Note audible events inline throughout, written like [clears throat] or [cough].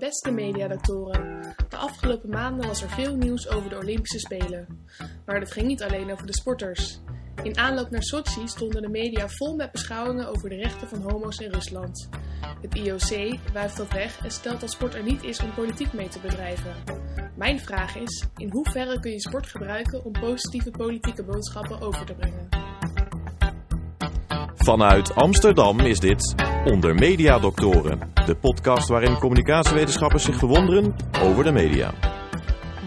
Beste mediadoctoren, de afgelopen maanden was er veel nieuws over de Olympische Spelen. Maar dat ging niet alleen over de sporters. In aanloop naar Sochi stonden de media vol met beschouwingen over de rechten van homo's in Rusland. Het IOC wuift dat weg en stelt dat sport er niet is om politiek mee te bedrijven. Mijn vraag is: in hoeverre kun je sport gebruiken om positieve politieke boodschappen over te brengen? Vanuit Amsterdam is dit Onder Media Doctoren, de podcast waarin communicatiewetenschappers zich verwonderen over de media.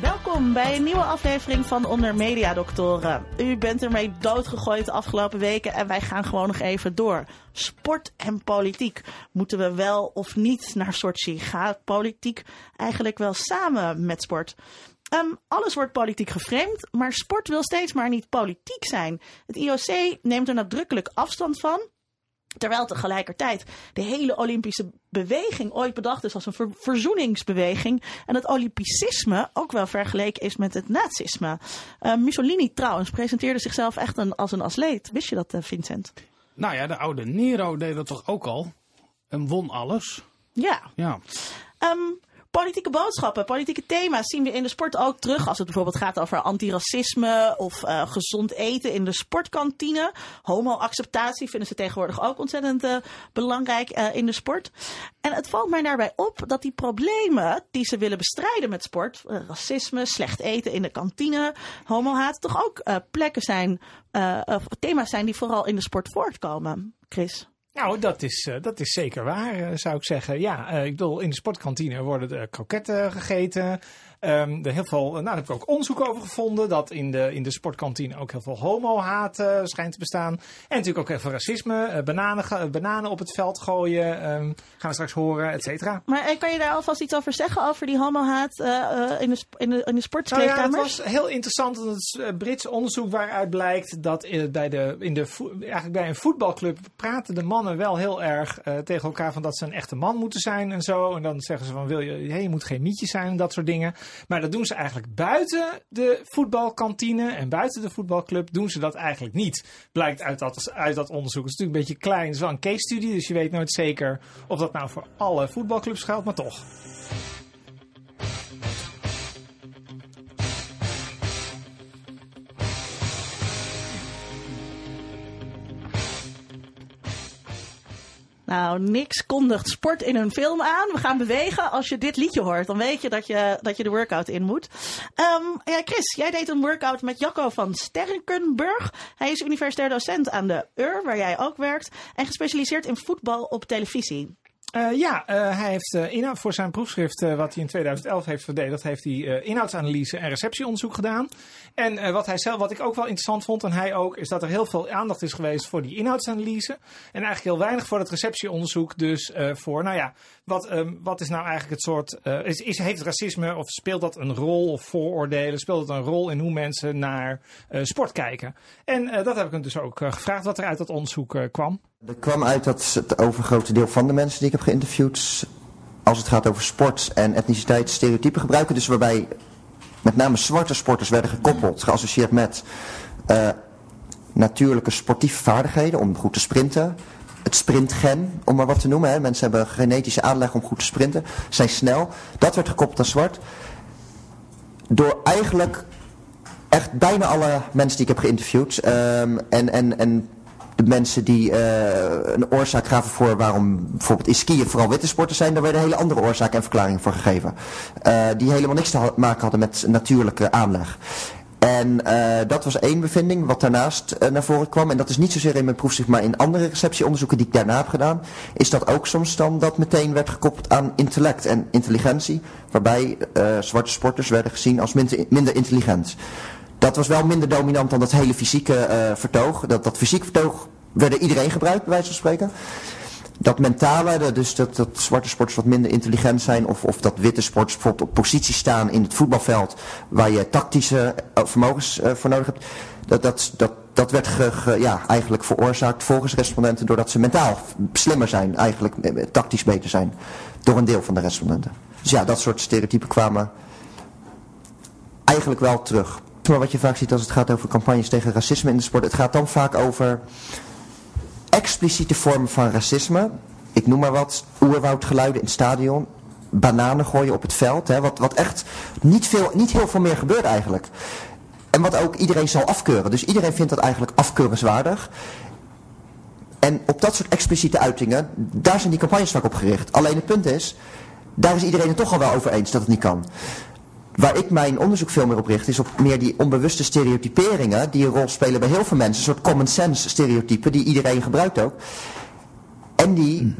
Welkom bij een nieuwe aflevering van Onder Media Doctoren. U bent ermee doodgegooid de afgelopen weken en wij gaan gewoon nog even door. Sport en politiek. Moeten we wel of niet naar Sochi? Gaat politiek eigenlijk wel samen met sport? Um, alles wordt politiek geframed, maar sport wil steeds maar niet politiek zijn. Het IOC neemt er nadrukkelijk afstand van. Terwijl tegelijkertijd de hele Olympische beweging ooit bedacht is als een verzoeningsbeweging. En het Olympicisme ook wel vergeleken is met het nazisme. Uh, Mussolini trouwens presenteerde zichzelf echt een, als een atleet. Wist je dat, uh, Vincent? Nou ja, de oude Nero deed dat toch ook al. En won alles. Ja. Ja. Um, Politieke boodschappen, politieke thema's zien we in de sport ook terug. Als het bijvoorbeeld gaat over antiracisme of uh, gezond eten in de sportkantine. Homo-acceptatie vinden ze tegenwoordig ook ontzettend uh, belangrijk uh, in de sport. En het valt mij daarbij op dat die problemen die ze willen bestrijden met sport, racisme, slecht eten in de kantine, homohaat, toch ook plekken zijn, of thema's zijn die vooral in de sport voortkomen. Chris. Nou, dat is, uh, dat is zeker waar, uh, zou ik zeggen. Ja, uh, ik bedoel, in de sportkantine worden de kroketten gegeten. Um, er heel veel, nou, daar heb ik ook onderzoek over gevonden. Dat in de, in de sportkantine ook heel veel homohaat uh, schijnt te bestaan. En natuurlijk ook heel veel racisme. Uh, bananen, bananen op het veld gooien. Um, gaan we straks horen, et cetera. Maar uh, kan je daar alvast iets over zeggen? Over die homohaat in, de, in, de, in de sportkleedkamers? Nou ja, het was heel interessant. Het Brits onderzoek waaruit blijkt dat bij, de, in de, eigenlijk bij een voetbalclub praten de mannen wel heel erg tegen elkaar van dat ze een echte man moeten zijn en zo. En dan zeggen ze van wil je, hey, je moet geen mietje zijn en dat soort dingen. Maar dat doen ze eigenlijk buiten de voetbalkantine en buiten de voetbalclub doen ze dat eigenlijk niet. Blijkt uit dat, uit dat onderzoek. Het is natuurlijk een beetje klein, het een case study, dus je weet nooit zeker of dat nou voor alle voetbalclubs geldt, maar toch. Nou, niks kondigt sport in een film aan. We gaan bewegen. Als je dit liedje hoort, dan weet je dat je, dat je de workout in moet. Um, ja, Chris, jij deed een workout met Jacco van Sterkenburg. Hij is universitair docent aan de UR, waar jij ook werkt. En gespecialiseerd in voetbal op televisie. Uh, ja, uh, hij heeft uh, inhoud voor zijn proefschrift, wat hij in 2011 heeft verdedigd, heeft hij inhoudsanalyse en receptieonderzoek gedaan. En wat hij zelf, wat ik ook wel interessant vond, en hij ook, is dat er heel veel aandacht is geweest voor die inhoudsanalyse. En eigenlijk heel weinig voor het receptieonderzoek. Dus voor, nou ja, wat, um, wat is nou eigenlijk het soort. is, is, heeft racisme of speelt dat een rol of vooroordelen? Speelt het een rol in hoe mensen naar sport kijken? En dat heb ik hem dus ook gevraagd, wat er uit dat onderzoek kwam. Er kwam uit dat het overgrote deel van de mensen die ik heb geïnterviewd, als het gaat over sport en etniciteit, stereotypen gebruiken. Dus waarbij met name zwarte sporters werden gekoppeld, geassocieerd met uh, natuurlijke sportieve vaardigheden om goed te sprinten. Het sprintgen, om maar wat te noemen. Hè. Mensen hebben genetische aanleg om goed te sprinten, zijn snel. Dat werd gekoppeld aan zwart. Door eigenlijk echt bijna alle mensen die ik heb geïnterviewd. Um, en, en, en de mensen die uh, een oorzaak gaven voor waarom bijvoorbeeld in vooral witte sporten zijn, daar werden hele andere oorzaken en verklaringen voor gegeven. Uh, die helemaal niks te maken hadden met natuurlijke aanleg. En uh, dat was één bevinding wat daarnaast naar voren kwam. En dat is niet zozeer in mijn proefschrift, maar in andere receptieonderzoeken die ik daarna heb gedaan. Is dat ook soms dan dat meteen werd gekoppeld aan intellect en intelligentie. Waarbij zwarte sporters werden gezien als minder intelligent. Dat was wel minder dominant dan dat hele fysieke uh, vertoog. Dat, dat fysiek vertoog werd iedereen gebruikt, bij wijze van spreken. Dat mentale, dus dat, dat zwarte sporters wat minder intelligent zijn, of, of dat witte sporters bijvoorbeeld op positie staan in het voetbalveld, waar je tactische uh, vermogens uh, voor nodig hebt, dat, dat, dat, dat werd ja, eigenlijk veroorzaakt volgens respondenten doordat ze mentaal slimmer zijn, eigenlijk tactisch beter zijn, door een deel van de respondenten. Dus ja, dat soort stereotypen kwamen eigenlijk wel terug. Maar wat je vaak ziet als het gaat over campagnes tegen racisme in de sport, het gaat dan vaak over expliciete vormen van racisme. Ik noem maar wat, oerwoudgeluiden in het stadion. bananen gooien op het veld. Hè, wat, wat echt niet, veel, niet heel veel meer gebeurt eigenlijk. En wat ook iedereen zal afkeuren. Dus iedereen vindt dat eigenlijk afkeurenswaardig. En op dat soort expliciete uitingen, daar zijn die campagnes vaak op gericht. Alleen het punt is, daar is iedereen het toch al wel over eens dat het niet kan. Waar ik mijn onderzoek veel meer op richt, is op meer die onbewuste stereotyperingen die een rol spelen bij heel veel mensen. Een soort common sense stereotypen die iedereen gebruikt ook. En die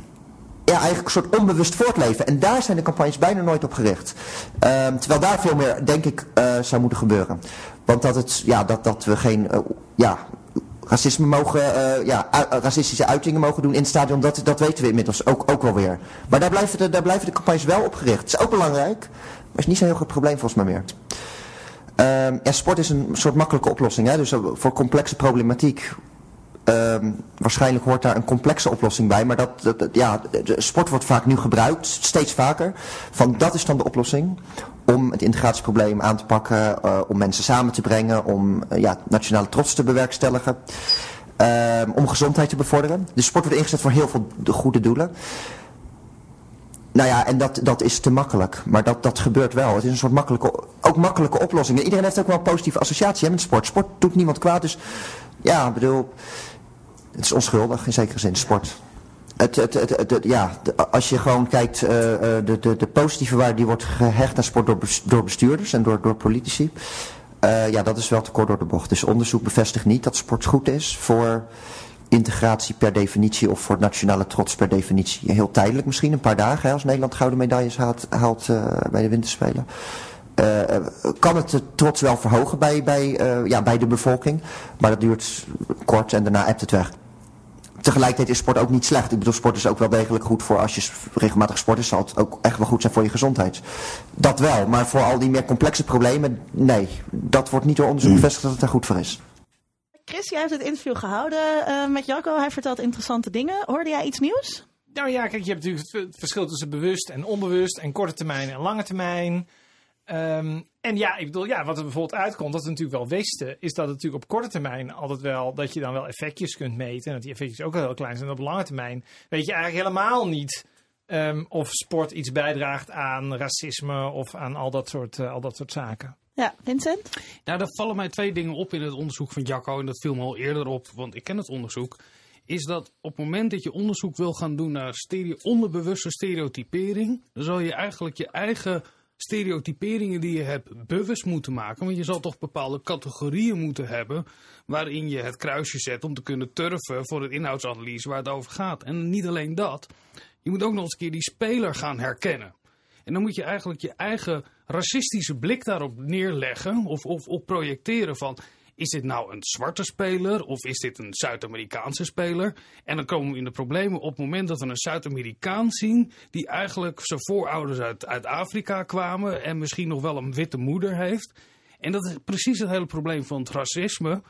ja, eigenlijk een soort onbewust voortleven. En daar zijn de campagnes bijna nooit op gericht. Ehm, terwijl daar veel meer, denk ik, uh, zou moeten gebeuren. Want dat, het, ja, dat, dat we geen uh, ja, racisme mogen, uh, ja, racistische uitingen mogen doen in het stadion, dat, dat weten we inmiddels ook, ook wel weer. Maar daar blijven, de, daar blijven de campagnes wel op gericht. Het is ook belangrijk, maar is niet zo'n heel groot probleem volgens mij meer. Um, ja, sport is een soort makkelijke oplossing. Hè? Dus voor complexe problematiek Um, waarschijnlijk hoort daar een complexe oplossing bij, maar dat, dat, ja, sport wordt vaak nu gebruikt, steeds vaker. Van dat is dan de oplossing om het integratieprobleem aan te pakken, uh, om mensen samen te brengen, om uh, ja, nationale trots te bewerkstelligen, uh, om gezondheid te bevorderen. De sport wordt ingezet voor heel veel goede doelen. Nou ja, en dat, dat is te makkelijk. Maar dat, dat gebeurt wel. Het is een soort makkelijke, ook makkelijke oplossing. Iedereen heeft ook wel een positieve associatie hè, met sport. Sport doet niemand kwaad. Dus ja, ik bedoel, het is onschuldig in zekere zin, sport. Het, ja, als je gewoon kijkt, uh, de, de, de positieve waarde die wordt gehecht aan sport door, door bestuurders en door, door politici. Uh, ja, dat is wel te kort door de bocht. Dus onderzoek bevestigt niet dat sport goed is voor integratie per definitie of voor nationale trots per definitie. Heel tijdelijk misschien, een paar dagen als Nederland gouden medailles haalt, bij de winterspelen. Kan het de trots wel verhogen bij, bij, ja, bij de bevolking. Maar dat duurt kort en daarna ebt het weg. Tegelijkertijd is sport ook niet slecht. Ik bedoel, sport is ook wel degelijk goed voor als je regelmatig sport is, zal het ook echt wel goed zijn voor je gezondheid. Dat wel, maar voor al die meer complexe problemen, nee. Dat wordt niet door onderzoek bevestigd dat het daar goed voor is. Chris, jij hebt het interview gehouden uh, met Jacco. Hij vertelt interessante dingen. Hoorde jij iets nieuws? Nou ja, kijk, je hebt natuurlijk het verschil tussen bewust en onbewust en korte termijn en lange termijn. Um, en ja, ik bedoel, ja, wat er bijvoorbeeld uitkomt, dat we natuurlijk wel wisten, is dat het natuurlijk op korte termijn altijd wel, dat je dan wel effectjes kunt meten. En dat die effectjes ook heel klein zijn. En op lange termijn weet je eigenlijk helemaal niet um, of sport iets bijdraagt aan racisme of aan al dat soort, uh, al dat soort zaken. Ja, Vincent? Nou, daar vallen mij twee dingen op in het onderzoek van Jacco. En dat viel me al eerder op, want ik ken het onderzoek. Is dat op het moment dat je onderzoek wil gaan doen naar stereo onderbewuste stereotypering, dan zal je eigenlijk je eigen stereotyperingen die je hebt bewust moeten maken. Want je zal toch bepaalde categorieën moeten hebben waarin je het kruisje zet om te kunnen turven voor het inhoudsanalyse waar het over gaat. En niet alleen dat, je moet ook nog eens een keer die speler gaan herkennen. En dan moet je eigenlijk je eigen racistische blik daarop neerleggen of, of projecteren van... Is dit nou een zwarte speler of is dit een Zuid-Amerikaanse speler? En dan komen we in de problemen op het moment dat we een Zuid-Amerikaan zien... die eigenlijk zijn voorouders uit, uit Afrika kwamen en misschien nog wel een witte moeder heeft. En dat is precies het hele probleem van het racisme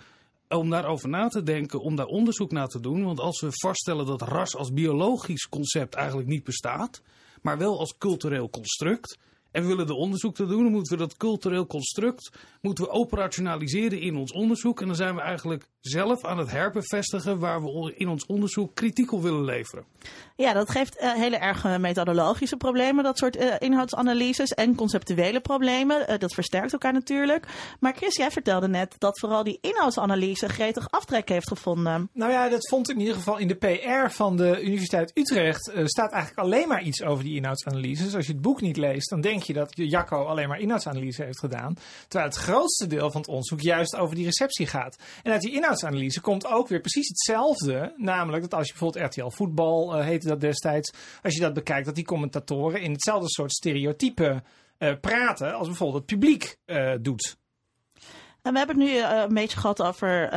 om daarover na te denken, om daar onderzoek naar te doen. Want als we vaststellen dat ras als biologisch concept eigenlijk niet bestaat, maar wel als cultureel construct, en we willen er onderzoek te doen, dan moeten we dat cultureel construct moeten we operationaliseren in ons onderzoek. En dan zijn we eigenlijk zelf aan het herbevestigen waar we in ons onderzoek kritiek op willen leveren. Ja, dat geeft uh, hele erg methodologische problemen, dat soort uh, inhoudsanalyses en conceptuele problemen. Uh, dat versterkt elkaar natuurlijk. Maar Chris, jij vertelde net dat vooral die inhoudsanalyse gretig aftrek heeft gevonden. Nou ja, dat vond in ieder geval in de PR van de Universiteit Utrecht staat eigenlijk alleen maar iets over die inhoudsanalyses. Als je het boek niet leest, dan denk dat Jacco alleen maar inhoudsanalyse heeft gedaan. Terwijl het grootste deel van het onderzoek juist over die receptie gaat. En uit die inhoudsanalyse komt ook weer precies hetzelfde. Namelijk dat als je bijvoorbeeld RTL Voetbal uh, heette dat destijds. Als je dat bekijkt, dat die commentatoren in hetzelfde soort stereotypen uh, praten als bijvoorbeeld het publiek uh, doet. En we hebben het nu een beetje gehad over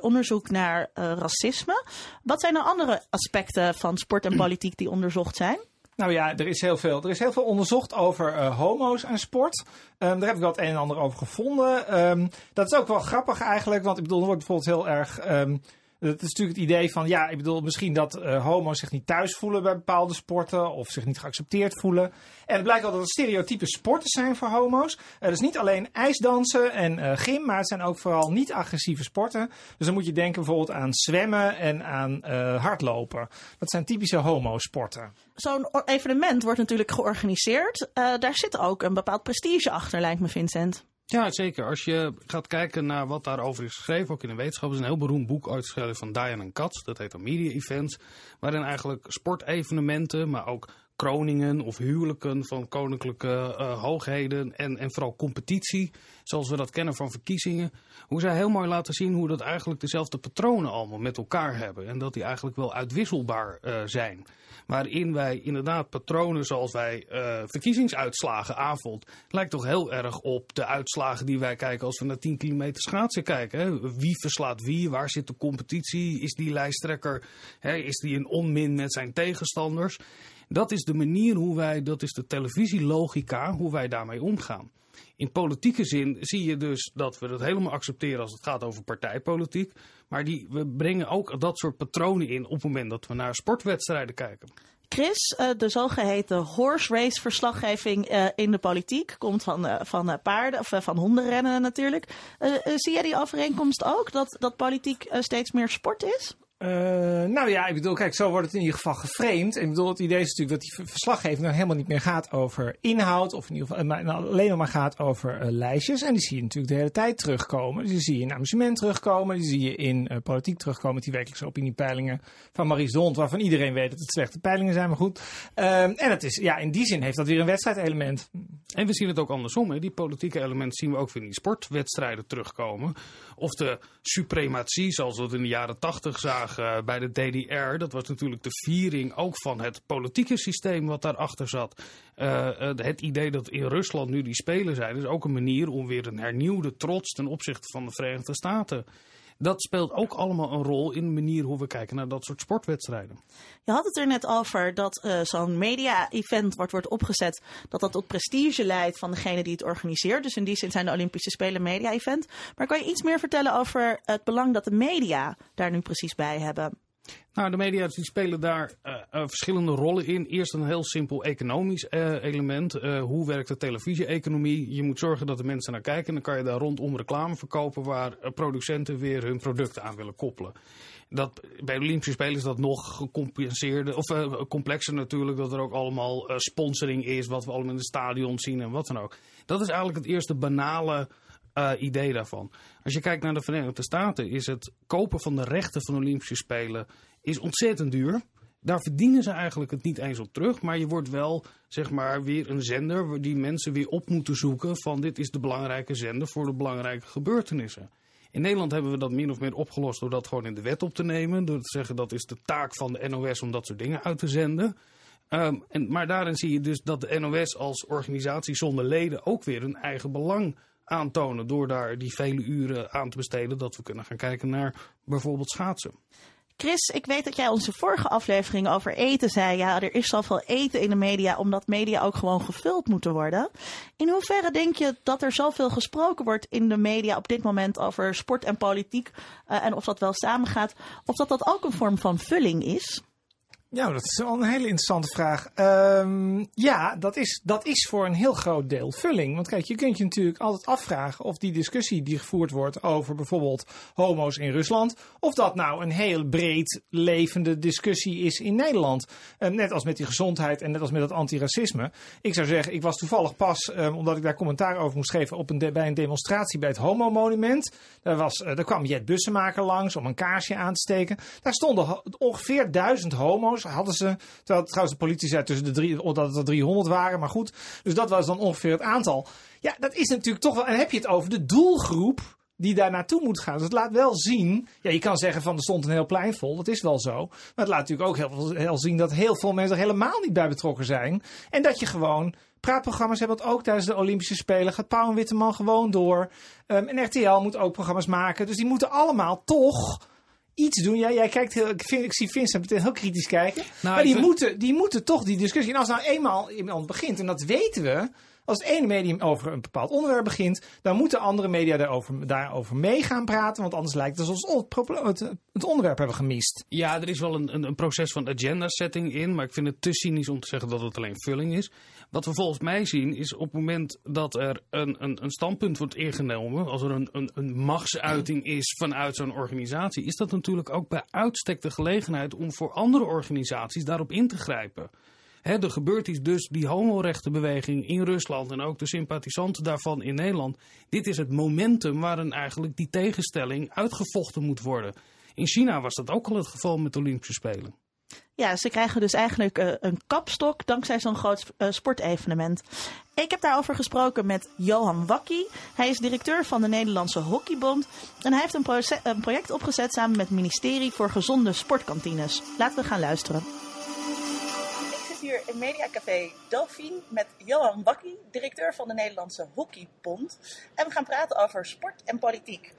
onderzoek naar racisme. Wat zijn er andere aspecten van sport en politiek die onderzocht zijn? Nou ja, er is heel veel, er is heel veel onderzocht over uh, homo's en sport. Um, daar heb ik het een en ander over gevonden. Um, dat is ook wel grappig eigenlijk, want ik bedoel, er wordt bijvoorbeeld heel erg um, Dat is natuurlijk het idee van, ja, ik bedoel, misschien dat uh, homo's zich niet thuis voelen bij bepaalde sporten of zich niet geaccepteerd voelen. En het blijkt wel dat er stereotype sporten zijn voor homo's. Het is niet alleen ijsdansen en uh, gym, maar het zijn ook vooral niet-agressieve sporten. Dus dan moet je denken bijvoorbeeld aan zwemmen en aan uh, hardlopen. Dat zijn typische homosporten. Zo'n evenement wordt natuurlijk georganiseerd. daar zit ook een bepaald prestige achter, lijkt me, Vincent. Ja, zeker. Als je gaat kijken naar wat daarover is geschreven, ook in de wetenschap, is een heel beroemd boek uitgeschreven van Diane Katz. Dat heet dan Media Events. Waarin eigenlijk sportevenementen, maar ook kroningen of huwelijken van koninklijke uh, hoogheden en, en vooral competitie, zoals we dat kennen van verkiezingen. Hoe zij heel mooi laten zien hoe dat eigenlijk dezelfde patronen allemaal met elkaar hebben. En dat die eigenlijk wel uitwisselbaar uh, zijn. Waarin wij inderdaad patronen zoals wij uh, verkiezingsuitslagen avond, lijkt toch heel erg op de uitslagen die wij kijken als we naar 10 kilometer schaatsen kijken. Hè? Wie verslaat wie? Waar zit de competitie? Is die lijsttrekker, hè, is die een onmin met zijn tegenstanders? Dat is de manier hoe wij, dat is de televisielogica, hoe wij daarmee omgaan. In politieke zin zie je dus dat we dat helemaal accepteren als het gaat over partijpolitiek. Maar die, we brengen ook dat soort patronen in op het moment dat we naar sportwedstrijden kijken. Chris, eh, de zogeheten horse race verslaggeving eh, in de politiek komt van, eh, van paarden of van hondenrennen natuurlijk. zie jij die overeenkomst ook, dat, dat politiek steeds meer sport is? Uh, nou ja, ik bedoel, kijk, zo wordt het in ieder geval geframed. Ik bedoel, het idee is natuurlijk dat die verslaggeving dan helemaal niet meer gaat over inhoud. Of in ieder geval maar, alleen maar gaat over uh, lijstjes. En die zie je natuurlijk de hele tijd terugkomen. Die zie je in amusement terugkomen. Die zie je in politiek terugkomen die wekelijkse opiniepeilingen van Maries Dont. Waarvan iedereen weet dat het slechte peilingen zijn, maar goed. en het is, ja, in die zin heeft dat weer een wedstrijdelement. En we zien het ook andersom. Hè. Die politieke elementen zien we ook weer in die sportwedstrijden terugkomen. Of de suprematie, zoals we het in de jaren tachtig zagen eh, bij de DDR. Dat was natuurlijk de viering ook van het politieke systeem wat daarachter zat. Uh, het idee dat in Rusland nu die spelen zijn, is ook een manier om weer een hernieuwde trots ten opzichte van de Verenigde Staten dat speelt ook allemaal een rol in de manier hoe we kijken naar dat soort sportwedstrijden. Je had het er net over dat uh, zo'n media-event wordt, wordt opgezet, dat dat tot prestige leidt van degene die het organiseert. Dus in die zin zijn de Olympische Spelen media-event. Maar kan je iets meer vertellen over het belang dat de media daar nu precies bij hebben? Nou, de media die spelen daar uh, uh, verschillende rollen in. Eerst een heel simpel economisch uh, element. hoe werkt de televisie-economie? Je moet zorgen dat de mensen naar kijken. Dan kan je daar rondom reclame verkopen waar producenten weer hun producten aan willen koppelen. Dat, bij de Olympische Spelen is dat nog gecompenseerde, of complexer natuurlijk, dat er ook allemaal sponsoring is, wat we allemaal in de stadion zien en wat dan ook. Dat is eigenlijk het eerste banale idee daarvan. Als je kijkt naar de Verenigde Staten, is het kopen van de rechten van de Olympische Spelen is ontzettend duur. Daar verdienen ze eigenlijk het niet eens op terug. Maar je wordt wel, zeg maar, weer een zender die mensen weer op moeten zoeken. Van dit is de belangrijke zender voor de belangrijke gebeurtenissen. In Nederland hebben we dat min of meer opgelost door dat gewoon in de wet op te nemen. Door te zeggen dat is de taak van de NOS om dat soort dingen uit te zenden. Um, en, maar daarin zie je dus dat de NOS als organisatie zonder leden ook weer een eigen belang aantonen door daar die vele uren aan te besteden dat we kunnen gaan kijken naar bijvoorbeeld schaatsen. Chris, ik weet dat jij onze vorige aflevering over eten zei. Ja, er is zoveel eten in de media, omdat media ook gewoon gevuld moeten worden. In hoeverre denk je dat er zoveel gesproken wordt in de media op dit moment over sport en politiek? Uh, en of dat wel samengaat? Of dat dat ook een vorm van vulling is? Ja, dat is wel een hele interessante vraag. Um, ja, dat is, dat is voor een heel groot deel vulling. Want kijk, je kunt je natuurlijk altijd afvragen of die discussie die gevoerd wordt over bijvoorbeeld homo's in Rusland, of dat nou een heel breed levende discussie is in Nederland. Um, net als met die gezondheid en net als met het antiracisme. Ik zou zeggen, ik was toevallig pas, um, omdat ik daar commentaar over moest geven, op een bij een demonstratie bij het Homo-monument. Daar, was, uh, daar kwam Jet Bussemaker langs om een kaarsje aan te steken. Daar stonden ongeveer duizend homo's hadden ze. Terwijl trouwens de politie zei tussen de drie, dat het er 300 waren. Maar goed, dus dat was dan ongeveer het aantal. Ja, dat is natuurlijk toch wel. En heb je het over de doelgroep die daar naartoe moet gaan. Dus het laat wel zien. Ja, je kan zeggen van er stond een heel plein vol. Dat is wel zo. Maar het laat natuurlijk ook heel, heel zien dat heel veel mensen er helemaal niet bij betrokken zijn. En dat je gewoon praatprogramma's hebt, want ook tijdens de Olympische Spelen gaat Pauw en Witteman gewoon door. Um, en RTL moet ook programma's maken. Dus die moeten allemaal toch iets doen. Ja, jij kijkt heel, ik, vind, ik zie Vincent meteen heel kritisch kijken. Nou, maar die, moeten, die moeten toch die discussie. En als nou eenmaal iemand begint, en dat weten we. Als het ene medium over een bepaald onderwerp begint, dan moeten andere media daarover, daarover mee gaan praten. Want anders lijkt het alsof het, het, het onderwerp hebben gemist. Ja, er is wel een, een, een proces van agenda setting in. Maar ik vind het te cynisch om te zeggen dat het alleen vulling is. Wat we volgens mij zien is op het moment dat er een, een, een standpunt wordt ingenomen. Als er een, een, een machtsuiting is vanuit zo'n organisatie. Is dat natuurlijk ook bij uitstek de gelegenheid om voor andere organisaties daarop in te grijpen. Hè, er gebeurt iets dus, die homorechtenbeweging in Rusland en ook de sympathisanten daarvan in Nederland. Dit is het momentum waarin eigenlijk die tegenstelling uitgevochten moet worden. In China was dat ook al het geval met de Olympische Spelen. Ja, ze krijgen dus eigenlijk uh, een kapstok dankzij zo'n groot uh, sportevenement. Ik heb daarover gesproken met Johan Wakkie. Hij is directeur van de Nederlandse Hockeybond. En hij heeft een, een project opgezet samen met het ministerie voor gezonde sportkantines. Laten we gaan luisteren. Ik zit hier in Mediacafé Delphine met Johan Wakkie, directeur van de Nederlandse Hockeybond. En we gaan praten over sport en politiek.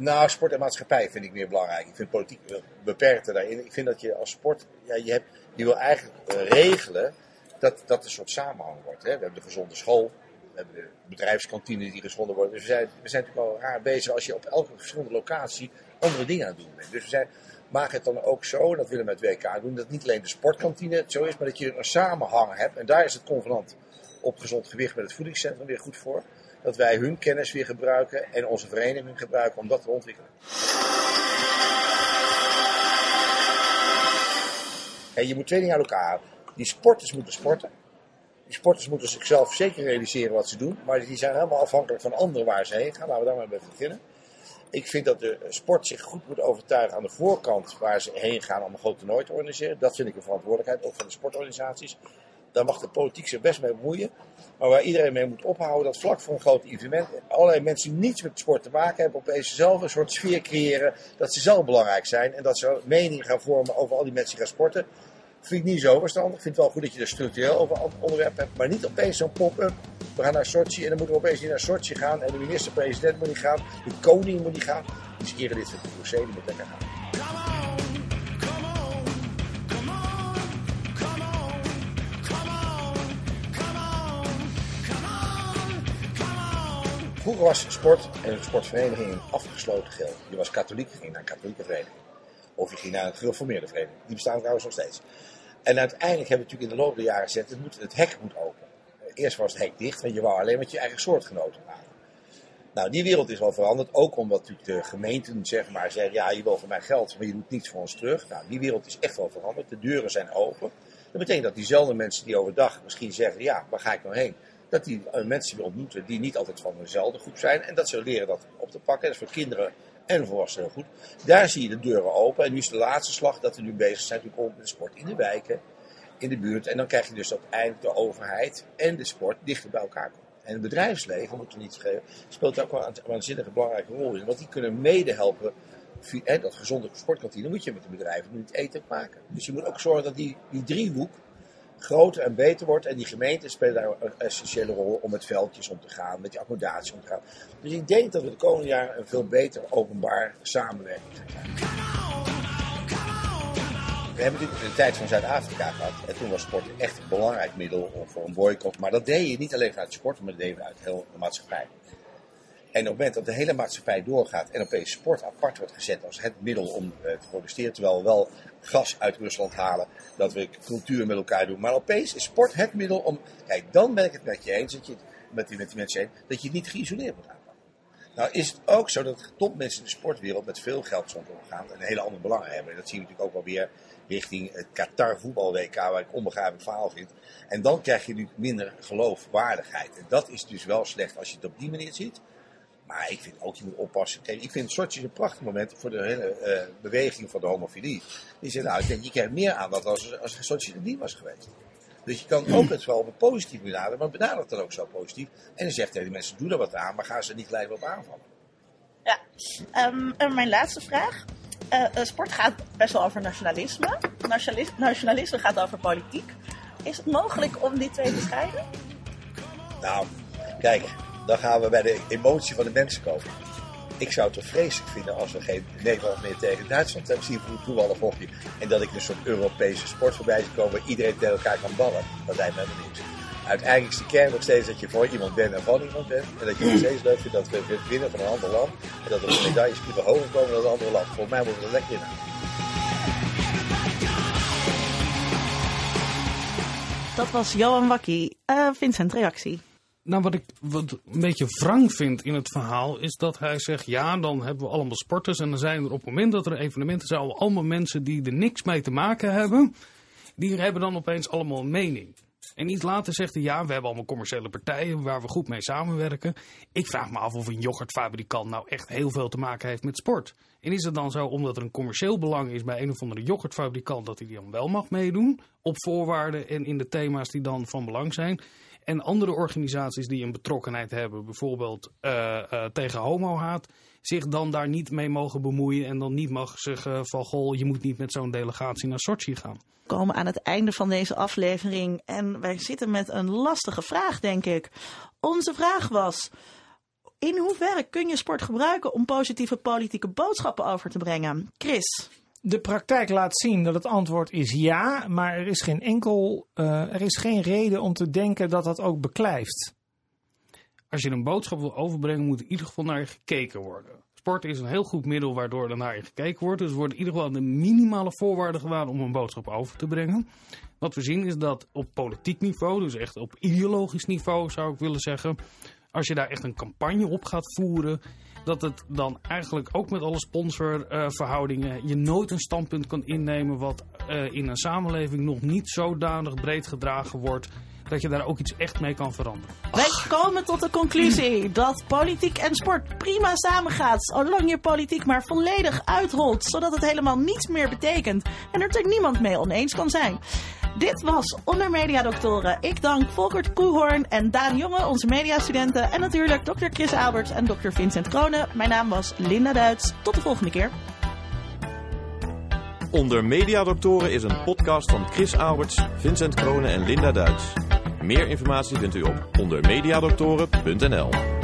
Nou, sport en maatschappij vind ik meer belangrijk. Ik vind politiek beperkter daarin. Ik vind dat je als sport, ja, je, hebt, wil eigenlijk regelen dat dat een soort samenhang wordt. Hè. We hebben de gezonde school, we hebben de bedrijfskantine die gezonder wordt. Dus we zijn, we zijn natuurlijk al raar bezig als je op elke verschillende locatie andere dingen aan het doen bent. Dus we zijn, maak het dan ook zo, dat willen we met WK doen, dat niet alleen de sportkantine het zo is, maar dat je een samenhang hebt. En daar is het convenant op gezond gewicht met het voedingscentrum weer goed voor dat wij hun kennis weer gebruiken en onze vereniging gebruiken om dat te ontwikkelen. En je moet twee dingen aan elkaar. Die sporters moeten sporten. Die sporters moeten zichzelf zeker realiseren wat ze doen. Maar die zijn helemaal afhankelijk van anderen waar ze heen gaan. Laten we daar maar bij beginnen. Ik vind dat de sport zich goed moet overtuigen aan de voorkant waar ze heen gaan om een groot toernooi te organiseren. Dat vind ik een verantwoordelijkheid, ook van de sportorganisaties. Daar mag de politiek zich best mee bemoeien. Maar waar iedereen mee moet ophouden, dat vlak voor een groot evenement, allerlei mensen die niets met sport te maken hebben, opeens zelf een soort sfeer creëren dat ze zelf belangrijk zijn. En dat ze mening gaan vormen over al die mensen die gaan sporten. Vind ik niet zo verstandig. Ik vind het wel goed dat je er structureel over onderwerp hebt. Maar niet opeens zo'n pop-up. We gaan naar Sochi en dan moeten we opeens niet naar Sochi gaan. En de minister-president moet niet gaan. De koning moet niet gaan. Dus keren dit de Crusade moet lekker gaan. Vroeger was sport en sportvereniging een afgesloten geld. Je was katholiek, ging naar een katholieke vereniging. Of je ging naar een gereformeerde vereniging. Die bestaan trouwens nog steeds. En uiteindelijk hebben we natuurlijk in de loop der jaren gezegd, het, moet, het hek moet open. Eerst was het hek dicht, want je wou alleen met je eigen soortgenoten praten. Nou, die wereld is wel veranderd. Ook omdat natuurlijk de gemeenten zeg maar, zeggen, ja, je wil van mij geld, maar je doet niets voor ons terug. Nou, die wereld is echt wel veranderd. De deuren zijn open. Dat betekent dat diezelfde mensen die overdag misschien zeggen, ja, waar ga ik nou heen? Dat die uh, mensen ontmoeten die niet altijd van dezelfde groep zijn. En dat ze leren dat op te pakken. Dat is voor kinderen en volwassenen goed. Daar zie je de deuren open. En nu is de laatste slag dat we nu bezig zijn natuurlijk met de sport in de wijken, in de buurt. En dan krijg je dus dat eindelijk de overheid en de sport dichter bij elkaar komen. En het bedrijfsleven, moet er niet vergeten, speelt ook wel een waanzinnige belangrijke rol in. Want die kunnen mede helpen dat gezonde sportkantine moet je met de bedrijven niet eten maken. Dus je moet ook zorgen dat die, die driehoek groter en beter wordt. En die gemeenten spelen daar een essentiële rol om met veldjes om te gaan, met die accommodatie om te gaan. Dus ik denk dat we de komende jaren een veel beter openbaar samenwerking gaan krijgen. We hebben natuurlijk de tijd van Zuid-Afrika gehad. En toen was sport echt een belangrijk middel voor een boycott. Maar dat deed je niet alleen vanuit sport, maar dat deed je uit heel de maatschappij. En op het moment dat de hele maatschappij doorgaat en opeens sport apart wordt gezet als het middel om eh, te protesteren, terwijl we wel gas uit Rusland halen, dat we cultuur met elkaar doen. Maar opeens is sport het middel om. Kijk, dan ben ik het met je eens, dat je, met, die, met die mensen eens, dat je het niet geïsoleerd moet aanpakken. Nou is het ook zo dat topmensen in de sportwereld met veel geld soms omgaan en hele andere belangen hebben. En dat zien we natuurlijk ook wel weer richting het Qatar voetbal WK, waar ik onbegrijpelijk verhaal vind. En dan krijg je nu minder geloofwaardigheid. En dat is dus wel slecht als je het op die manier ziet. Maar ik vind ook, je moet oppassen. Kijk, ik vind Sochi een prachtig moment voor de hele uh, beweging van de homofilie. Die zegt, nou, ik denk, je krijgt meer aandacht als, als Sochi er niet was geweest. Dus je kan [clears throat] ook het wel op een positief benaderen, maar benader het dan ook zo positief. En dan zegt tegen die mensen, doe er wat aan, maar gaan ze niet gelijk op aanvallen. Ja, um, en mijn laatste vraag. Uh, sport gaat best wel over nationalisme. Nationalisme, nationalisme gaat over politiek. Is het mogelijk om die twee te scheiden? Nou, kijk, dan gaan we bij de emotie van de mensen komen. Ik zou het toch vreselijk vinden als we geen Nederland meer tegen Duitsland hebben zien voor toevallig hockey. En dat ik een soort Europese sport voorbij zie komen waar iedereen tegen elkaar kan ballen. Dat lijkt helemaal niks. uiteindelijk is de kern nog steeds dat je voor iemand bent en van iemand bent. En dat je nog steeds leuk vindt dat we winnen van een ander land. En dat de medailles liever hoger komen dan een andere land. Volgens mij moeten we er lekker. Dat was Johan Wakkie. Uh, Vincent, reactie. Nou, wat ik wat een beetje wrang vind in het verhaal is dat hij zegt: ja, dan hebben we allemaal sporters. En dan zijn er op het moment dat er evenementen zijn, allemaal mensen die er niks mee te maken hebben. Die hebben dan opeens allemaal een mening. En iets later zegt hij: ja, we hebben allemaal commerciële partijen waar we goed mee samenwerken. Ik vraag me af of een yoghurtfabrikant nou echt heel veel te maken heeft met sport. En is het dan zo, omdat er een commercieel belang is bij een of andere yoghurtfabrikant, dat hij dan wel mag meedoen? Op voorwaarden en in de thema's die dan van belang zijn. En andere organisaties die een betrokkenheid hebben, bijvoorbeeld uh, uh, tegen homohaat, zich dan daar niet mee mogen bemoeien en dan niet mag zeggen van goh, je moet niet met zo'n delegatie naar Sochi gaan. We komen aan het einde van deze aflevering en wij zitten met een lastige vraag, denk ik. Onze vraag was: in hoeverre kun je sport gebruiken om positieve politieke boodschappen over te brengen? Chris. De praktijk laat zien dat het antwoord is ja, maar er is geen enkel, uh, er is geen reden om te denken dat dat ook beklijft. Als je een boodschap wil overbrengen, moet in ieder geval naar je gekeken worden. Sport is een heel goed middel waardoor er naar je gekeken wordt. Dus worden in ieder geval de minimale voorwaarden gedaan om een boodschap over te brengen. Wat we zien is dat op politiek niveau, dus echt op ideologisch niveau zou ik willen zeggen, als je daar echt een campagne op gaat voeren, dat het dan eigenlijk ook met alle sponsorverhoudingen uh, je nooit een standpunt kan innemen wat uh, in een samenleving nog niet zodanig breed gedragen wordt dat je daar ook iets echt mee kan veranderen. Wij komen tot de conclusie dat politiek en sport prima samengaat. Zolang je politiek maar volledig uitrolt, zodat het helemaal niets meer betekent en er niemand mee oneens kan zijn. Dit was Onder Media Doctoren. Ik dank Volkert Koehoorn en Daan Jonge, onze mediastudenten. En natuurlijk Dr. Chris Alberts en Dr. Vincent Kronen. Mijn naam was Linda Duits. Tot de volgende keer. Onder Mediadoktoren is een podcast van Chris Alberts, Vincent Kronen en Linda Duits. Meer informatie vindt u op ondermediadoktoren.nl.